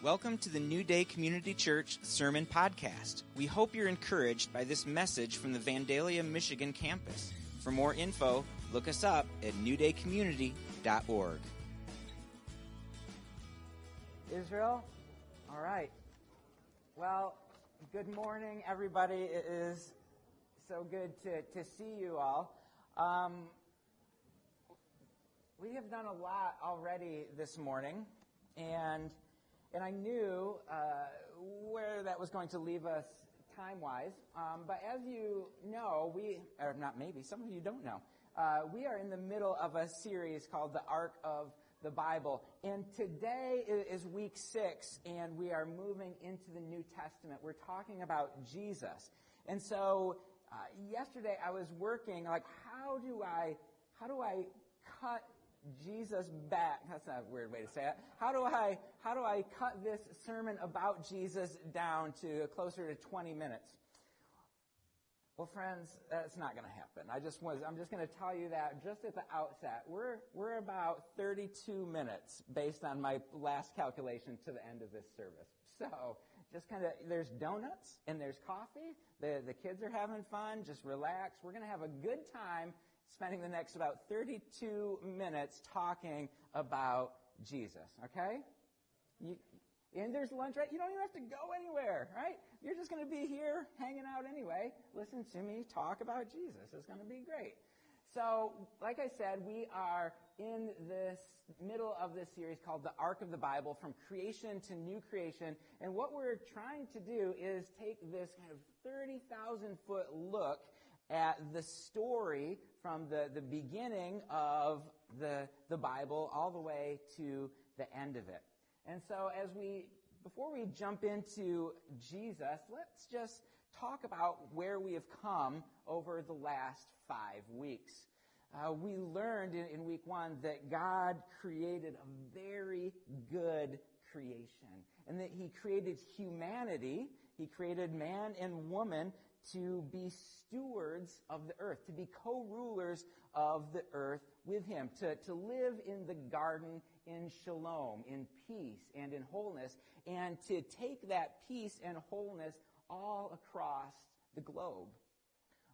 Welcome to the New Day Community Church Sermon Podcast. We hope you're encouraged by this message from the Vandalia, Michigan campus. For more info, look us up at newdaycommunity.org. Israel? All right. Well, good morning, everybody. It is so good to, to see you all. Um, we have done a lot already this morning, and and I knew uh, where that was going to leave us time wise. Um, but as you know, we, or not maybe, some of you don't know, uh, we are in the middle of a series called The Arc of the Bible. And today is week six, and we are moving into the New Testament. We're talking about Jesus. And so, uh, yesterday I was working, like, how do I, how do I cut Jesus back. That's not a weird way to say it. How do I, how do I cut this sermon about Jesus down to closer to 20 minutes? Well, friends, that's not going to happen. I just was, I'm just going to tell you that just at the outset. We're, we're about 32 minutes based on my last calculation to the end of this service. So, just kind of, there's donuts and there's coffee. The, the kids are having fun. Just relax. We're going to have a good time spending the next about 32 minutes talking about Jesus, okay? You, and there's lunch, right? You don't even have to go anywhere, right? You're just going to be here hanging out anyway. Listen to me talk about Jesus. It's going to be great. So, like I said, we are in this middle of this series called The Arc of the Bible, from creation to new creation. And what we're trying to do is take this kind of 30,000 foot look at the story from the, the beginning of the, the Bible all the way to the end of it. And so as we, before we jump into Jesus, let's just talk about where we have come over the last five weeks. Uh, we learned in, in week one that God created a very good creation and that he created humanity, he created man and woman to be stewards of the earth, to be co-rulers of the earth with him, to, to live in the garden in shalom, in peace and in wholeness, and to take that peace and wholeness all across the globe.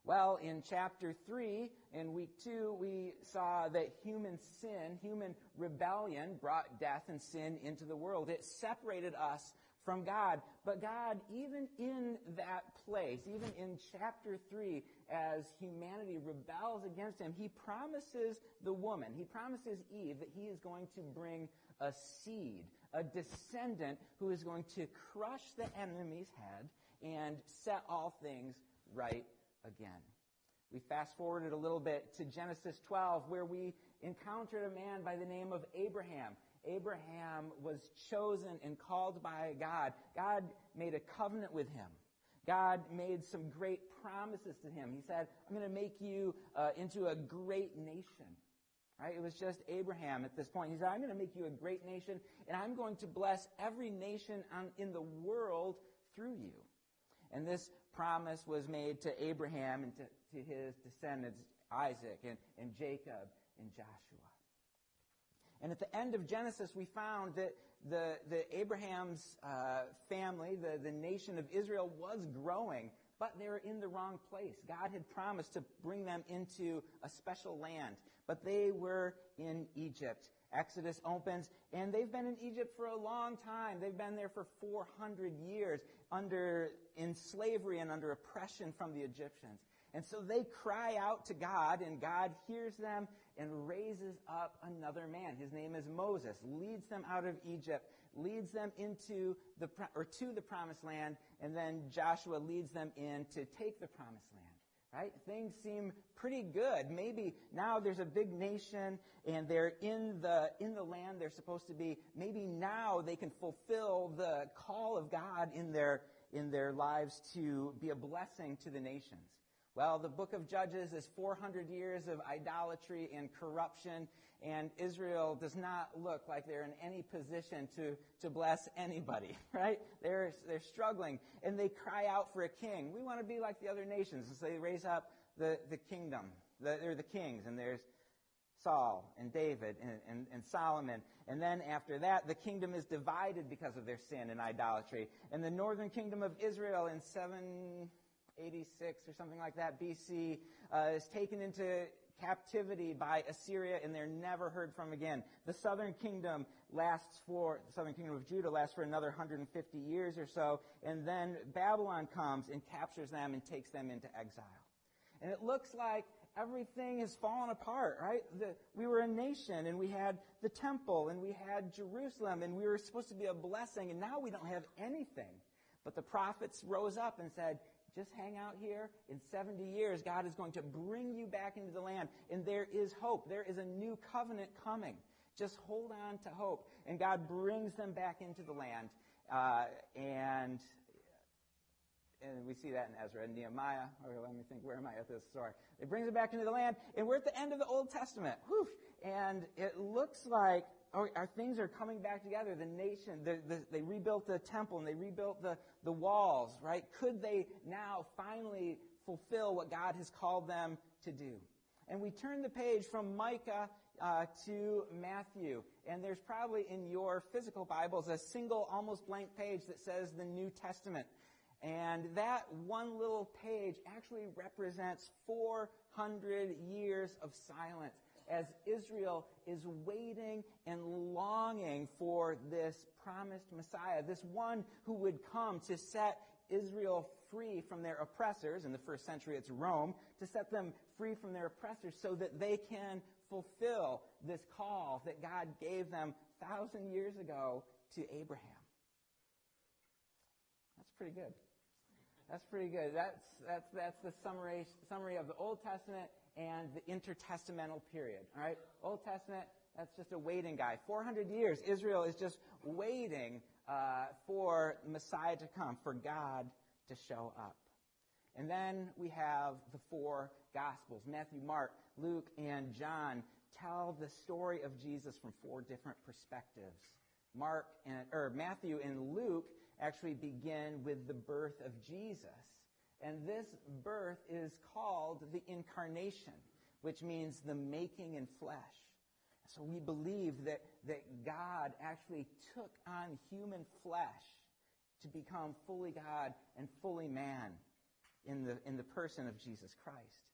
Well, in chapter 3, in week 2, we saw that human sin, human rebellion brought death and sin into the world. It separated us from God. But God, even in that place, even in chapter 3, as humanity rebels against him, he promises the woman, he promises Eve that he is going to bring a seed, a descendant who is going to crush the enemy's head and set all things right again. We fast forwarded a little bit to Genesis 12, where we encountered a man by the name of Abraham. Abraham was chosen and called by God. God made a covenant with him. God made some great promises to him. He said, I'm going to make you uh, into a great nation. Right? It was just Abraham at this point. He said, I'm going to make you a great nation, and I'm going to bless every nation on, in the world through you. And this promise was made to Abraham and to, to his descendants, Isaac and, and Jacob and Joshua. And at the end of Genesis, we found that the, the Abraham's uh, family, the, the nation of Israel, was growing, but they were in the wrong place. God had promised to bring them into a special land, but they were in Egypt. Exodus opens, and they've been in Egypt for a long time. They've been there for 400 years under in slavery and under oppression from the Egyptians. And so they cry out to God, and God hears them and raises up another man. His name is Moses, leads them out of Egypt, leads them into the, or to the promised land, and then Joshua leads them in to take the promised land. Right? Things seem pretty good. Maybe now there's a big nation and they're in the, in the land they're supposed to be. Maybe now they can fulfill the call of God in their, in their lives to be a blessing to the nations. Well, the book of Judges is 400 years of idolatry and corruption, and Israel does not look like they're in any position to, to bless anybody, right? They're, they're struggling, and they cry out for a king. We want to be like the other nations, so they raise up the, the kingdom, the, or the kings, and there's Saul and David and, and, and, Solomon. And then after that, the kingdom is divided because of their sin and idolatry. And the northern kingdom of Israel in 786 or something like that BC uh, is taken into captivity by Assyria and they're never heard from again. The southern kingdom lasts for, the southern kingdom of Judah lasts for another 150 years or so, and then Babylon comes and captures them and takes them into exile. And it looks like everything has fallen apart, right? The, we were a nation and we had the temple and we had Jerusalem and we were supposed to be a blessing and now we don't have anything. But the prophets rose up and said, just hang out here. In 70 years, God is going to bring you back into the land. And there is hope. There is a new covenant coming. Just hold on to hope. And God brings them back into the land. Uh, and and we see that in Ezra and Nehemiah. Or let me think, where am I at this story? It brings it back into the land, and we're at the end of the Old Testament. Whew. And it looks like our, our things are coming back together. The nation, the, the, they rebuilt the temple and they rebuilt the, the walls, right? Could they now finally fulfill what God has called them to do? And we turn the page from Micah uh, to Matthew. And there's probably in your physical Bibles a single, almost blank page that says the New Testament. And that one little page actually represents 400 years of silence as Israel is waiting and longing for this promised Messiah, this one who would come to set Israel free from their oppressors. In the first century, it's Rome, to set them free from their oppressors so that they can fulfill this call that God gave them thousand years ago to Abraham. That's pretty good. That's pretty good. That's, that's, that's the summary, summary of the Old Testament and the intertestamental period. All right? Old Testament, that's just a waiting guy. 400 years, Israel is just waiting uh, for Messiah to come, for God to show up. And then we have the four Gospels Matthew, Mark, Luke, and John tell the story of Jesus from four different perspectives. Mark and, or Matthew and Luke actually begin with the birth of Jesus. And this birth is called the incarnation, which means the making in flesh. So we believe that, that God actually took on human flesh to become fully God and fully man in the, in the person of Jesus Christ.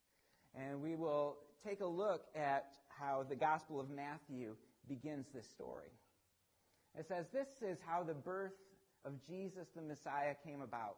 And we will take a look at how the Gospel of Matthew begins this story. It says, This is how the birth of Jesus the Messiah came about.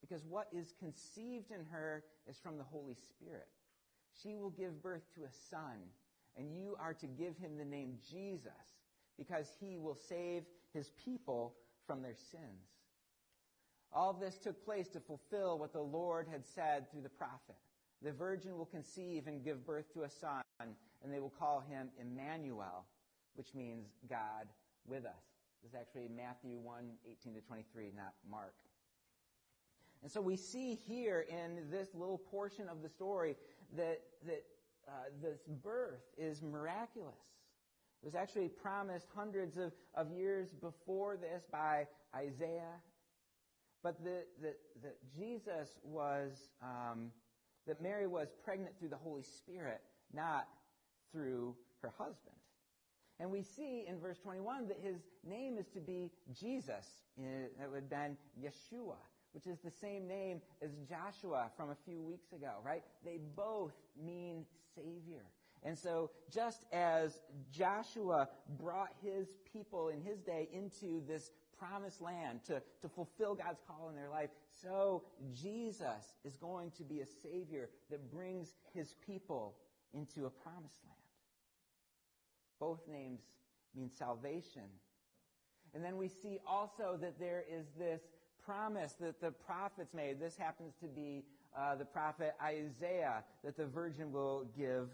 because what is conceived in her is from the Holy Spirit. She will give birth to a son, and you are to give him the name Jesus, because he will save his people from their sins. All this took place to fulfill what the Lord had said through the prophet. The virgin will conceive and give birth to a son, and they will call him Emmanuel, which means God with us. This is actually Matthew 1, 18 to 23, not Mark. And so we see here in this little portion of the story that, that uh, this birth is miraculous. It was actually promised hundreds of, of years before this by Isaiah. But that the, Jesus was, um, that Mary was pregnant through the Holy Spirit, not through her husband. And we see in verse 21 that his name is to be Jesus. It would have been Yeshua which is the same name as Joshua from a few weeks ago, right? They both mean Savior. And so, just as Joshua brought his people in his day into this promised land to, to fulfill God's call in their life, so Jesus is going to be a Savior that brings his people into a promised land. Both names mean salvation. And then we see also that there is this promise that the prophets made. This happens to be uh, the prophet Isaiah that the virgin will give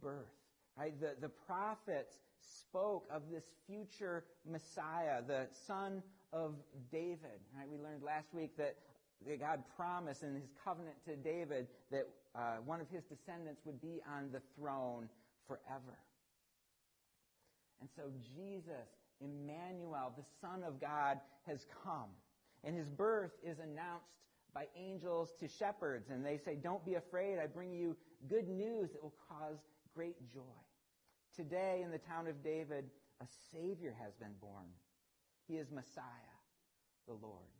birth. Right? The, the prophets spoke of this future Messiah, the son of David. Right? We learned last week that, that God promised in his covenant to David that uh, one of his descendants would be on the throne forever. And so Jesus, Emmanuel, the Son of God, has come. And his birth is announced by angels to shepherds. And they say, Don't be afraid. I bring you good news that will cause great joy. Today, in the town of David, a Savior has been born. He is Messiah, the Lord.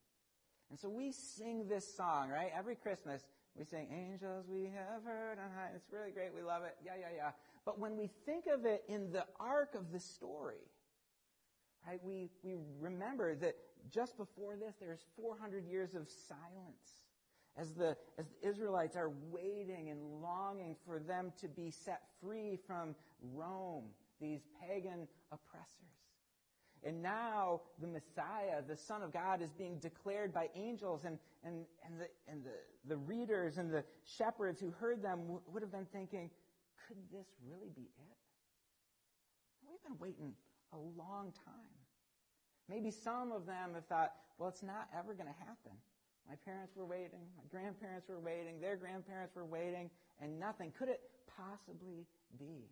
And so we sing this song, right? Every Christmas, we sing, Angels we have heard on high. It's really great. We love it. Yeah, yeah, yeah. But when we think of it in the arc of the story, right, we, we remember that just before this, there's 400 years of silence as the, as the Israelites are waiting and longing for them to be set free from Rome, these pagan oppressors. And now the Messiah, the Son of God, is being declared by angels, and, and, and, the, and the, the readers and the shepherds who heard them w- would have been thinking, could this really be it? We've been waiting a long time. Maybe some of them have thought, well, it's not ever going to happen. My parents were waiting, my grandparents were waiting, their grandparents were waiting, and nothing. Could it possibly be?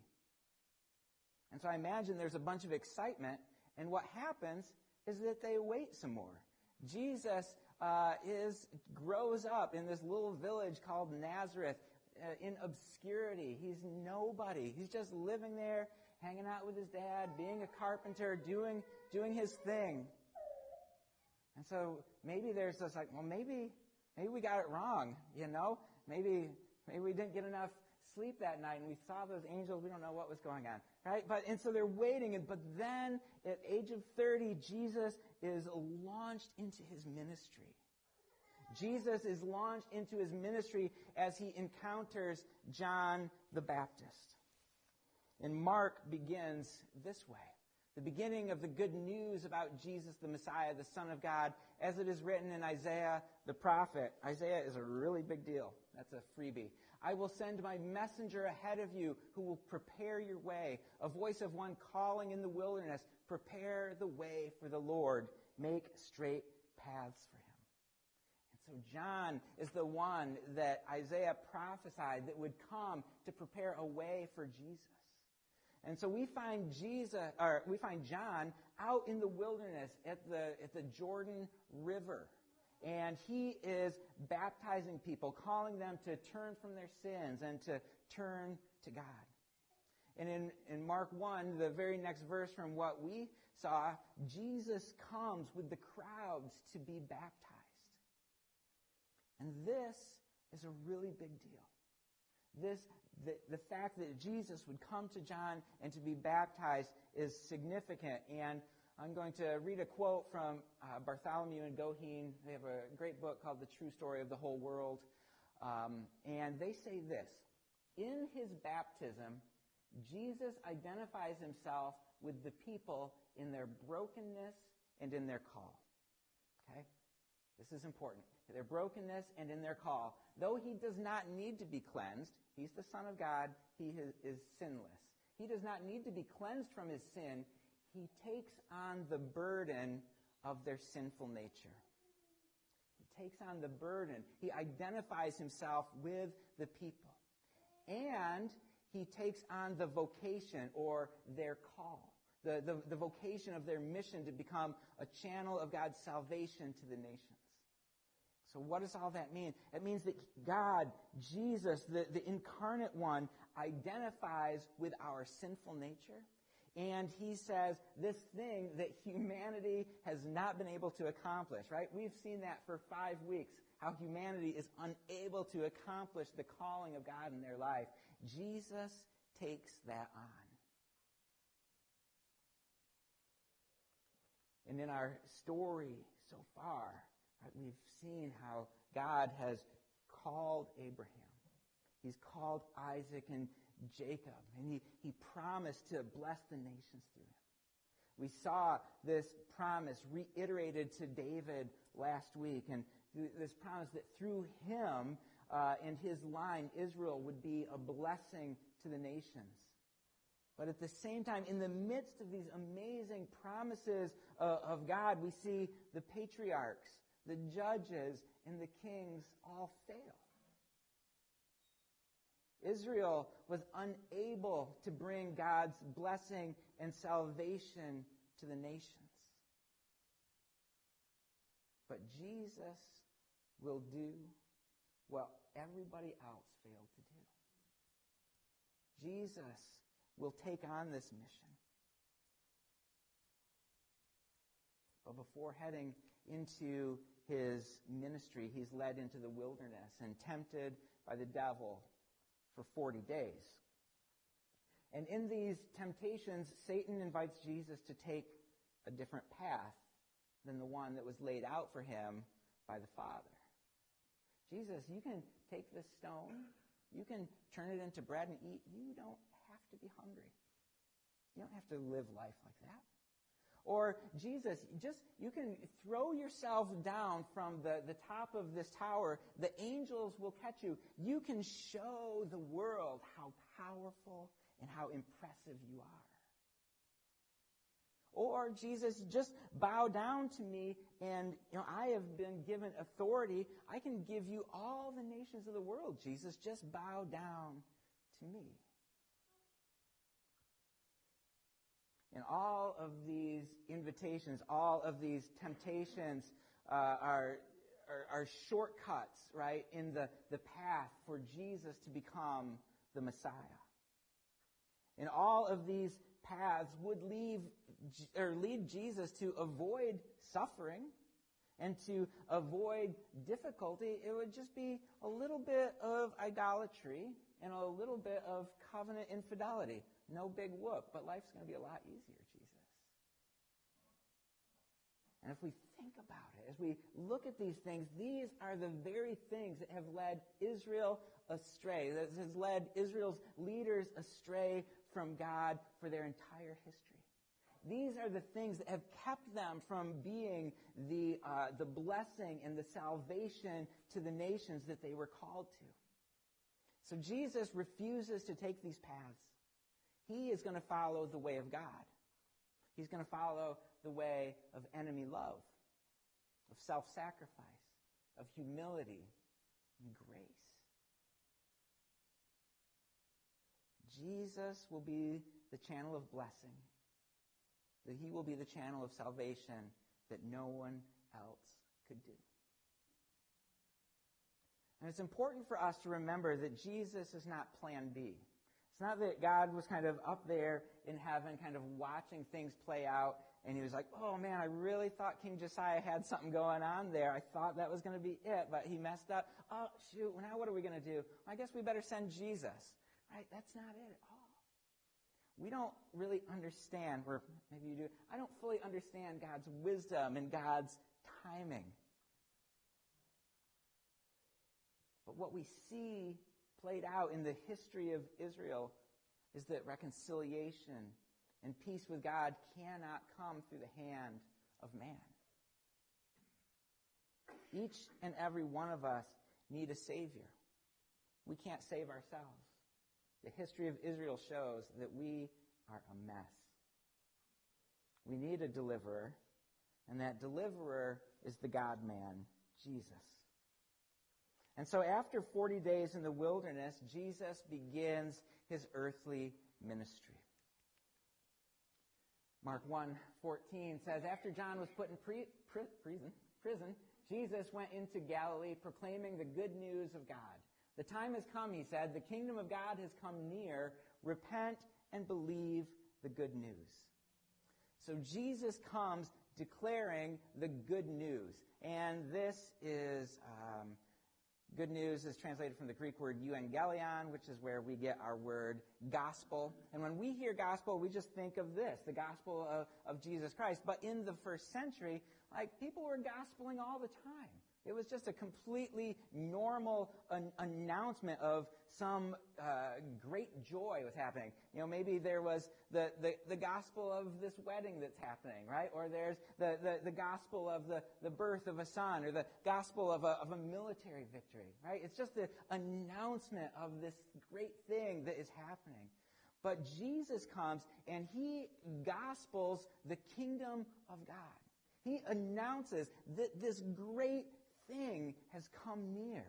And so I imagine there's a bunch of excitement, and what happens is that they wait some more. Jesus uh, is grows up in this little village called Nazareth uh, in obscurity. He's nobody. He's just living there, hanging out with his dad, being a carpenter, doing doing his thing. And so maybe there's this like, well, maybe, maybe we got it wrong, you know? Maybe, maybe we didn't get enough sleep that night and we saw those angels. We don't know what was going on, right? But, and so they're waiting. And, but then at age of 30, Jesus is launched into his ministry. Jesus is launched into his ministry as he encounters John the Baptist. And Mark begins this way the beginning of the good news about Jesus the Messiah, the Son of God, as it is written in Isaiah the prophet. Isaiah is a really big deal. That's a freebie. I will send my messenger ahead of you who will prepare your way, a voice of one calling in the wilderness, prepare the way for the Lord, make straight paths for him. And so John is the one that Isaiah prophesied that would come to prepare a way for Jesus. And so we find Jesus, or we find John out in the wilderness at the, at the Jordan River. And he is baptizing people, calling them to turn from their sins and to turn to God. And in, in Mark 1, the very next verse from what we saw, Jesus comes with the crowds to be baptized. And this is a really big deal. This the, the fact that Jesus would come to John and to be baptized is significant. And I'm going to read a quote from uh, Bartholomew and Goheen. They have a great book called The True Story of the Whole World. Um, and they say this In his baptism, Jesus identifies himself with the people in their brokenness and in their call. Okay? This is important. Their brokenness and in their call. Though he does not need to be cleansed, He's the Son of God. He is sinless. He does not need to be cleansed from his sin. He takes on the burden of their sinful nature. He takes on the burden. He identifies himself with the people. And he takes on the vocation or their call, the, the, the vocation of their mission to become a channel of God's salvation to the nations. So, what does all that mean? It means that God, Jesus, the, the incarnate one, identifies with our sinful nature. And he says this thing that humanity has not been able to accomplish, right? We've seen that for five weeks, how humanity is unable to accomplish the calling of God in their life. Jesus takes that on. And in our story so far, We've seen how God has called Abraham. He's called Isaac and Jacob, and he, he promised to bless the nations through him. We saw this promise reiterated to David last week, and this promise that through him uh, and his line, Israel would be a blessing to the nations. But at the same time, in the midst of these amazing promises uh, of God, we see the patriarchs, the judges, and the kings all fail. Israel was unable to bring God's blessing and salvation to the nations. But Jesus will do what everybody else failed to do. Jesus will take on this mission. But before heading into his ministry, he's led into the wilderness and tempted by the devil for 40 days. And in these temptations, Satan invites Jesus to take a different path than the one that was laid out for him by the Father. Jesus, you can take this stone, you can turn it into bread and eat. You don't have to be hungry. You don't have to live life like that. Or Jesus, just you can throw yourself down from the, the top of this tower. The angels will catch you. You can show the world how powerful and how impressive you are. Or Jesus, just bow down to me and you know I have been given authority. I can give you all the nations of the world. Jesus, just bow down to me. And all of these invitations, all of these temptations uh, are, are, are, shortcuts, right, in the, the path for Jesus to become the Messiah. And all of these paths would leave, or lead Jesus to avoid suffering and to avoid difficulty. It would just be a little bit of idolatry and a little bit of covenant infidelity. No big whoop, but life's going to be a lot easier, Jesus. And if we think about it, as we look at these things, these are the very things that have led Israel astray, that has led Israel's leaders astray from God for their entire history. These are the things that have kept them from being the, uh, the blessing and the salvation to the nations that they were called to. So Jesus refuses to take these paths. He is going to follow the way of God. He's going to follow the way of enemy love, of self sacrifice, of humility and grace. Jesus will be the channel of blessing, that he will be the channel of salvation that no one else could do. And it's important for us to remember that Jesus is not plan B. It's not that God was kind of up there in heaven, kind of watching things play out, and he was like, oh man, I really thought King Josiah had something going on there. I thought that was going to be it, but he messed up. Oh, shoot, now what are we going to do? I guess we better send Jesus. Right? That's not it at all. We don't really understand, or maybe you do, I don't fully understand God's wisdom and God's timing. But what we see played out in the history of Israel is that reconciliation and peace with God cannot come through the hand of man. Each and every one of us need a Savior. We can't save ourselves. The history of Israel shows that we are a mess. We need a deliverer, and that deliverer is the God man, Jesus. And so after 40 days in the wilderness, Jesus begins his earthly ministry. Mark 1:14 says, After John was put in pre- prison, prison, Jesus went into Galilee proclaiming the good news of God. The time has come, he said, the kingdom of God has come near. Repent and believe the good news. So Jesus comes declaring the good news. And this is um, Good news is translated from the Greek word euangelion, which is where we get our word gospel. And when we hear gospel, we just think of this, the gospel of, of Jesus Christ. But in the first century, like people were gospeling all the time. It was just a completely normal an- announcement of some uh, great joy was happening. You know, maybe there was the, the, the gospel of this wedding that's happening, right? Or there's the, the, the gospel of the, the birth of a son, or the gospel of a, of a military victory, right? It's just the announcement of this great thing that is happening. But Jesus comes and he gospels the kingdom of God. He announces that this great thing has come near.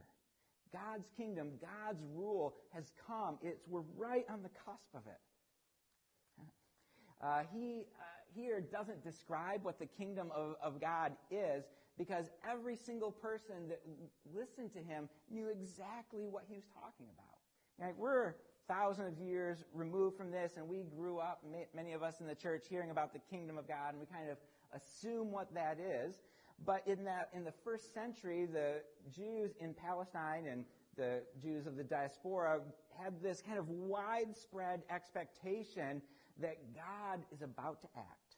God's kingdom, God's rule has come. It's, we're right on the cusp of it. Uh, he uh, here doesn't describe what the kingdom of, of God is because every single person that listened to him knew exactly what he was talking about. Right? We're thousands of years removed from this, and we grew up, many of us in the church, hearing about the kingdom of God, and we kind of assume what that is. But in that, in the first century, the Jews in Palestine and the Jews of the diaspora had this kind of widespread expectation that God is about to act.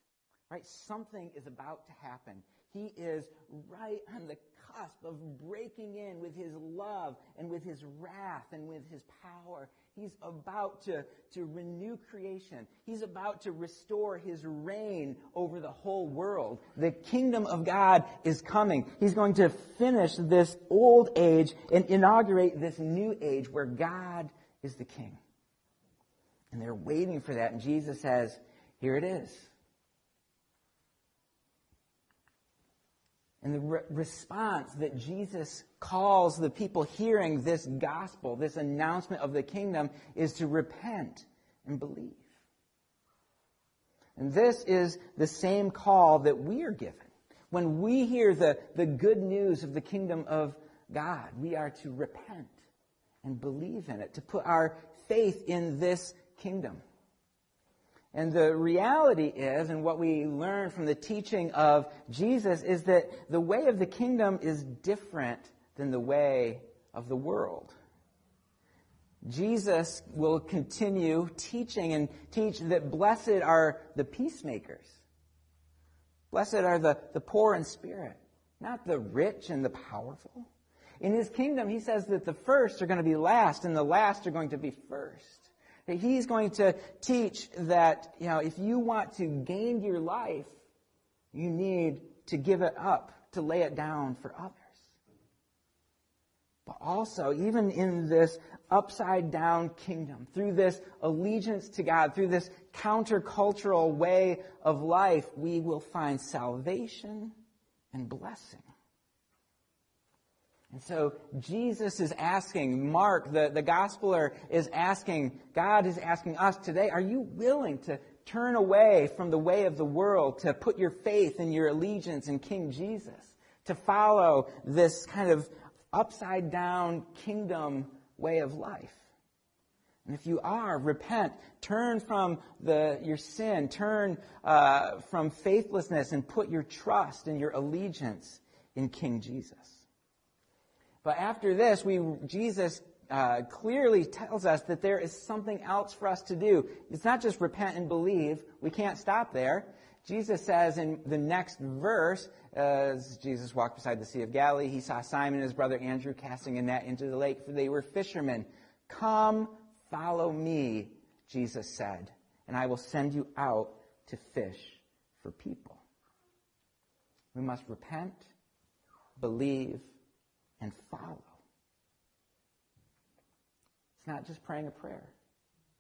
Right? Something is about to happen. He is right on the cusp of breaking in with his love and with his wrath and with his power. He's about to, to renew creation. He's about to restore his reign over the whole world. The kingdom of God is coming. He's going to finish this old age and inaugurate this new age where God is the king. And they're waiting for that. And Jesus says, here it is. And the re- response that Jesus calls the people hearing this gospel, this announcement of the kingdom, is to repent and believe. And this is the same call that we are given. When we hear the, the good news of the kingdom of God, we are to repent and believe in it, to put our faith in this kingdom. And the reality is, and what we learn from the teaching of Jesus, is that the way of the kingdom is different than the way of the world. Jesus will continue teaching and teach that blessed are the peacemakers. Blessed are the, the poor in spirit, not the rich and the powerful. In his kingdom, he says that the first are going to be last and the last are going to be first. He's going to teach that, you know, if you want to gain your life, you need to give it up, to lay it down for others. But also, even in this upside down kingdom, through this allegiance to God, through this countercultural way of life, we will find salvation and blessing. And so Jesus is asking, Mark, the, the gospeler, is asking, God is asking us today, are you willing to turn away from the way of the world, to put your faith and your allegiance in King Jesus, to follow this kind of upside down kingdom way of life? And if you are, repent. Turn from the, your sin. Turn uh, from faithlessness and put your trust and your allegiance in King Jesus. But after this, we, Jesus uh, clearly tells us that there is something else for us to do. It's not just repent and believe. We can't stop there. Jesus says in the next verse, as Jesus walked beside the Sea of Galilee, he saw Simon and his brother Andrew casting a net into the lake, for they were fishermen. Come, follow me, Jesus said, and I will send you out to fish for people. We must repent, believe, and follow. It's not just praying a prayer.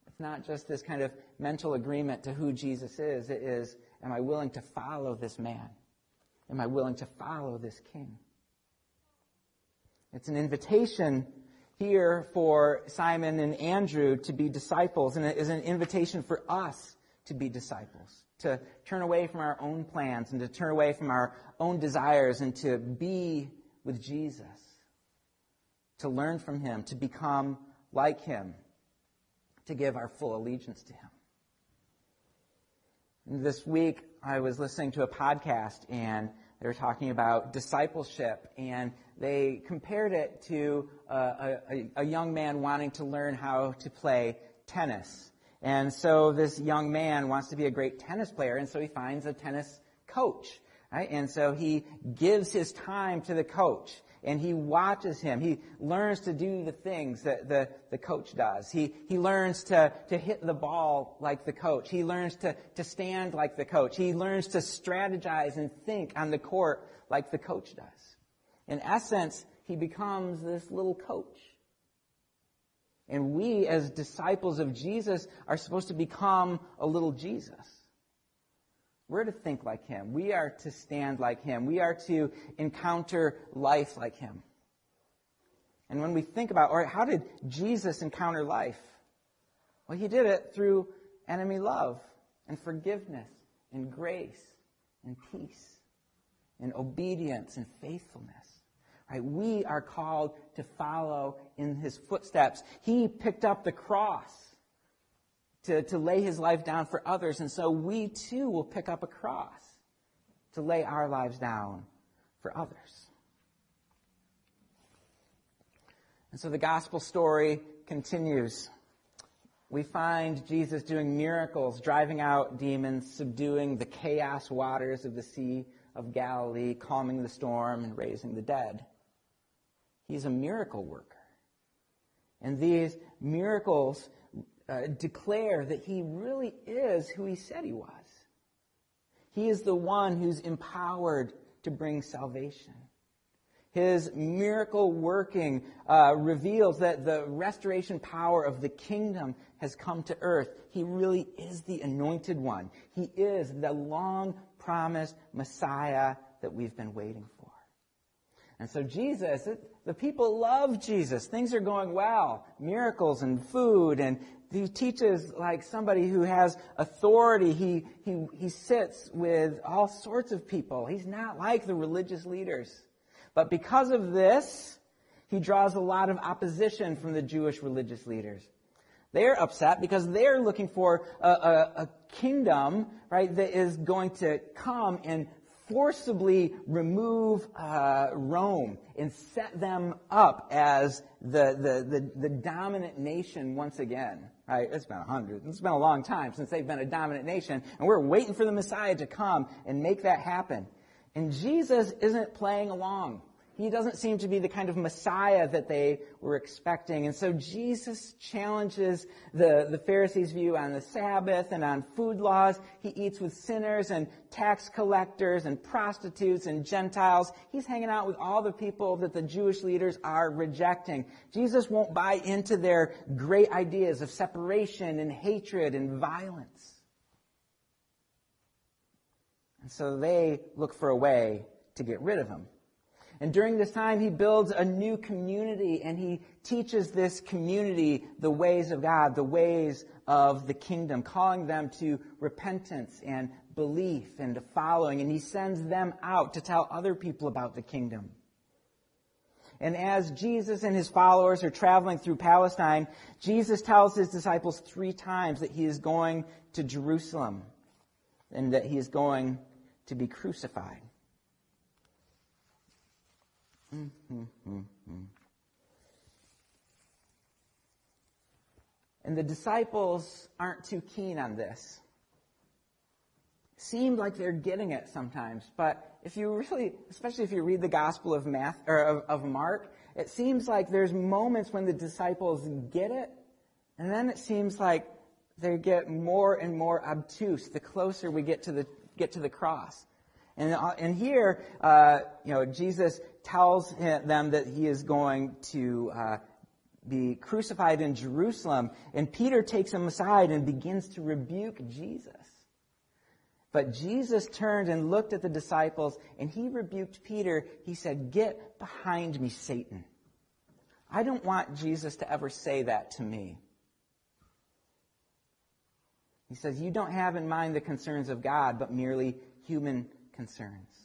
It's not just this kind of mental agreement to who Jesus is. It is, am I willing to follow this man? Am I willing to follow this king? It's an invitation here for Simon and Andrew to be disciples, and it is an invitation for us to be disciples, to turn away from our own plans and to turn away from our own desires and to be with Jesus to learn from him, to become like him, to give our full allegiance to him. And this week, I was listening to a podcast and they were talking about discipleship and they compared it to a, a, young man wanting to learn how to play tennis. And so this young man wants to be a great tennis player and so he finds a tennis coach. Right? And so he gives his time to the coach and he watches him. He learns to do the things that the, the coach does. He, he learns to, to hit the ball like the coach. He learns to, to stand like the coach. He learns to strategize and think on the court like the coach does. In essence, he becomes this little coach. And we, as disciples of Jesus, are supposed to become a little Jesus. We're to think like him. We are to stand like him. We are to encounter life like him. And when we think about, all right, how did Jesus encounter life? Well, he did it through enemy love and forgiveness and grace and peace and obedience and faithfulness. Right? We are called to follow in his footsteps. He picked up the cross to, to lay his life down for others, and so we too will pick up a cross to lay our lives down for others. And so the gospel story continues. We find Jesus doing miracles, driving out demons, subduing the chaos waters of the Sea of Galilee, calming the storm, and raising the dead. He's a miracle worker. And these miracles uh, declare that he really is who he said he was. He is the one who's empowered to bring salvation. His miracle working uh, reveals that the restoration power of the kingdom has come to earth. He really is the anointed one. He is the long promised Messiah that we've been waiting for. And so Jesus, it, the people love Jesus. Things are going well. Miracles and food and he teaches like somebody who has authority. He, he, he sits with all sorts of people. He's not like the religious leaders. But because of this, he draws a lot of opposition from the Jewish religious leaders. They're upset because they're looking for a, a, a kingdom, right, that is going to come and forcibly remove uh, Rome and set them up as the, the, the, the, dominant nation once again. Right? It's been a hundred. It's been a long time since they've been a dominant nation, and we're waiting for the Messiah to come and make that happen. And Jesus isn't playing along. He doesn't seem to be the kind of Messiah that they were expecting. And so Jesus challenges the, the Pharisees' view on the Sabbath and on food laws. He eats with sinners and tax collectors and prostitutes and Gentiles. He's hanging out with all the people that the Jewish leaders are rejecting. Jesus won't buy into their great ideas of separation and hatred and violence. And so they look for a way to get rid of him. And during this time, he builds a new community and he teaches this community the ways of God, the ways of the kingdom, calling them to repentance and belief and to following. And he sends them out to tell other people about the kingdom. And as Jesus and his followers are traveling through Palestine, Jesus tells his disciples three times that he is going to Jerusalem and that he is going to be crucified. Mm-hmm. And the disciples aren't too keen on this. Seemed like they're getting it sometimes, but if you really, especially if you read the Gospel of Math or of, of Mark, it seems like there's moments when the disciples get it, and then it seems like they get more and more obtuse the closer we get to the get to the cross. And, uh, and here, uh, you know, Jesus tells them that he is going to uh, be crucified in Jerusalem. And Peter takes him aside and begins to rebuke Jesus. But Jesus turned and looked at the disciples and he rebuked Peter. He said, Get behind me, Satan. I don't want Jesus to ever say that to me. He says, You don't have in mind the concerns of God, but merely human concerns.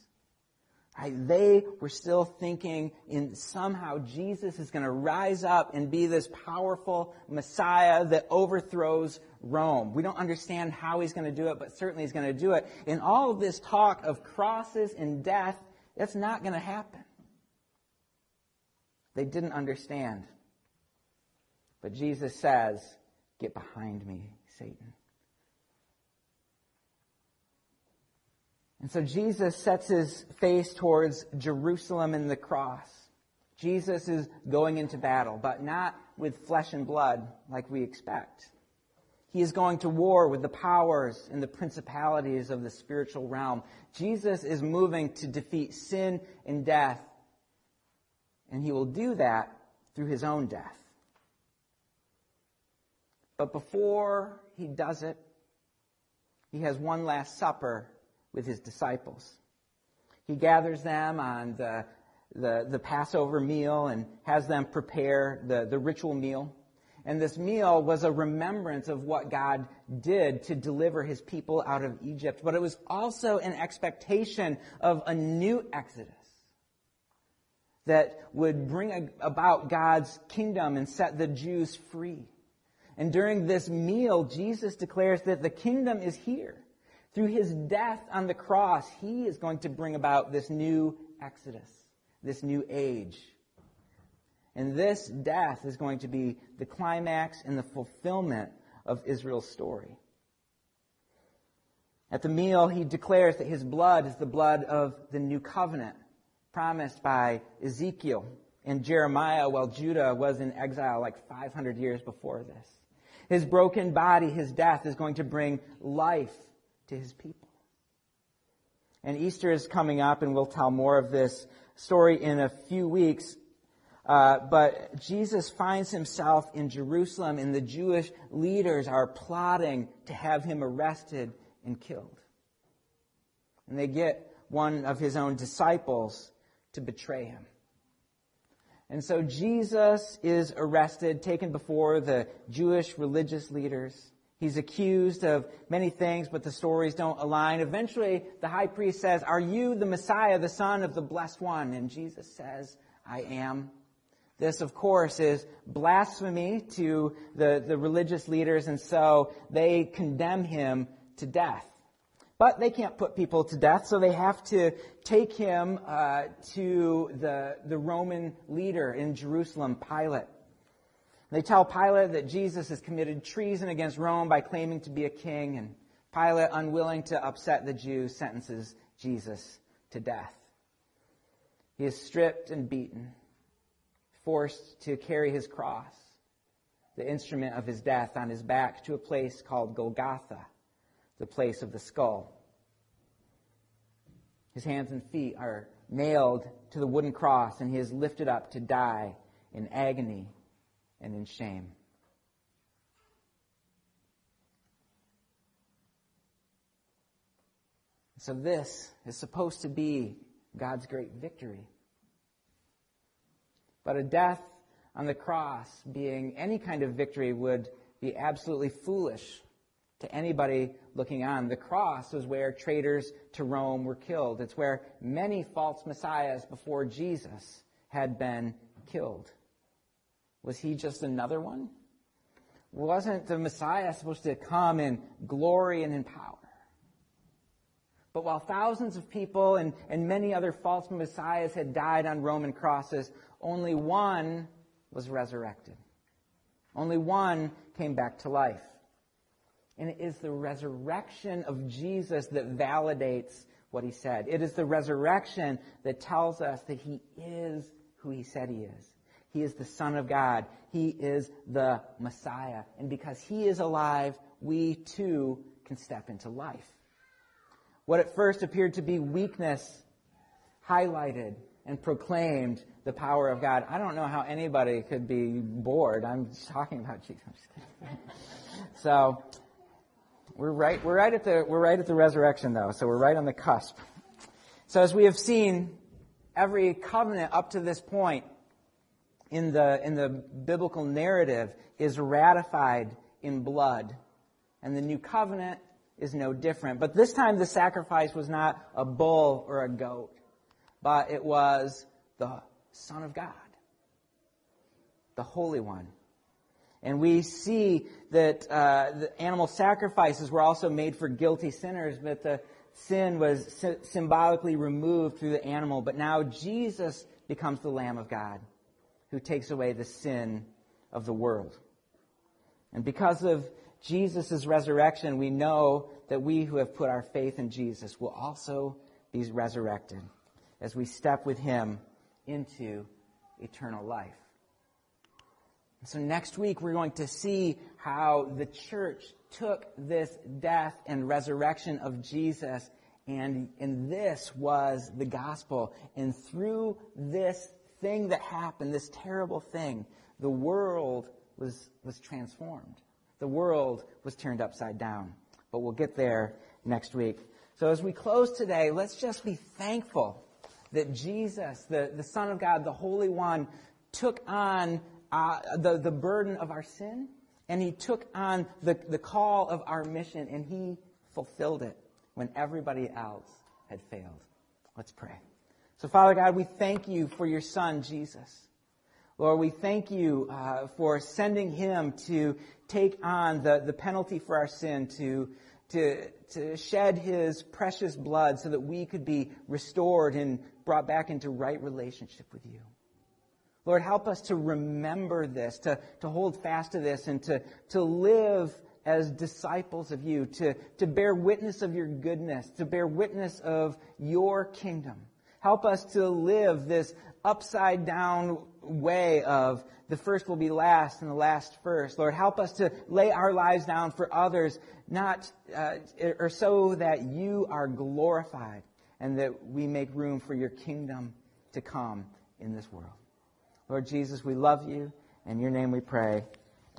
Right? They were still thinking in somehow Jesus is going to rise up and be this powerful Messiah that overthrows Rome. We don't understand how he's going to do it, but certainly he's going to do it. In all of this talk of crosses and death, that's not going to happen. They didn't understand. But Jesus says, Get behind me, Satan. And so Jesus sets his face towards Jerusalem and the cross. Jesus is going into battle, but not with flesh and blood like we expect. He is going to war with the powers and the principalities of the spiritual realm. Jesus is moving to defeat sin and death, and he will do that through his own death. But before he does it, he has one last supper with his disciples. He gathers them on the, the, the Passover meal and has them prepare the, the ritual meal. And this meal was a remembrance of what God did to deliver his people out of Egypt. But it was also an expectation of a new exodus that would bring about God's kingdom and set the Jews free. And during this meal, Jesus declares that the kingdom is here. Through his death on the cross, he is going to bring about this new exodus, this new age. And this death is going to be the climax and the fulfillment of Israel's story. At the meal, he declares that his blood is the blood of the new covenant promised by Ezekiel and Jeremiah while Judah was in exile like 500 years before this. His broken body, his death, is going to bring life to his people. And Easter is coming up, and we'll tell more of this story in a few weeks. Uh, but Jesus finds himself in Jerusalem, and the Jewish leaders are plotting to have him arrested and killed. And they get one of his own disciples to betray him. And so Jesus is arrested, taken before the Jewish religious leaders. He's accused of many things, but the stories don't align. Eventually, the high priest says, Are you the Messiah, the Son of the Blessed One? And Jesus says, I am. This, of course, is blasphemy to the, the religious leaders, and so they condemn him to death. But they can't put people to death, so they have to take him uh, to the, the Roman leader in Jerusalem, Pilate. They tell Pilate that Jesus has committed treason against Rome by claiming to be a king, and Pilate, unwilling to upset the Jews, sentences Jesus to death. He is stripped and beaten forced to carry his cross, the instrument of his death, on his back to a place called Golgotha, the place of the skull. His hands and feet are nailed to the wooden cross, and he is lifted up to die in agony and in shame. So, this is supposed to be God's great victory. But a death on the cross being any kind of victory would be absolutely foolish to anybody looking on. The cross was where traitors to Rome were killed. It's where many false messiahs before Jesus had been killed. Was he just another one? Wasn't the Messiah supposed to come in glory and in power? But while thousands of people and, and many other false messiahs had died on Roman crosses, only one was resurrected. Only one came back to life. And it is the resurrection of Jesus that validates what he said. It is the resurrection that tells us that he is who he said he is. He is the Son of God. He is the Messiah. And because he is alive, we too can step into life. What at first appeared to be weakness highlighted and proclaimed the power of God. I don't know how anybody could be bored. I'm just talking about Jesus. so we're right. We're right at the we're right at the resurrection, though. So we're right on the cusp. So as we have seen, every covenant up to this point in the in the biblical narrative is ratified in blood, and the new covenant is no different. But this time, the sacrifice was not a bull or a goat but it was the Son of God, the Holy One. And we see that uh, the animal sacrifices were also made for guilty sinners, but the sin was sy- symbolically removed through the animal. But now Jesus becomes the Lamb of God who takes away the sin of the world. And because of Jesus' resurrection, we know that we who have put our faith in Jesus will also be resurrected as we step with Him into eternal life. So next week we're going to see how the church took this death and resurrection of Jesus and, and this was the gospel. And through this thing that happened, this terrible thing, the world was, was transformed. The world was turned upside down. But we'll get there next week. So as we close today, let's just be thankful that Jesus, the, the Son of God, the Holy One, took on uh, the, the burden of our sin and he took on the, the call of our mission and he fulfilled it when everybody else had failed. Let's pray. So, Father God, we thank you for your Son, Jesus. Lord, we thank you uh, for sending him to take on the, the penalty for our sin, to, to, to shed his precious blood so that we could be restored and brought back into right relationship with you. Lord, help us to remember this, to, to hold fast to this, and to, to live as disciples of you, to, to bear witness of your goodness, to bear witness of your kingdom. Help us to live this upside down way of the first will be last and the last first. Lord, help us to lay our lives down for others, not, uh, or so that you are glorified and that we make room for your kingdom to come in this world. Lord Jesus, we love you. In your name we pray.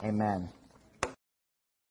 Amen.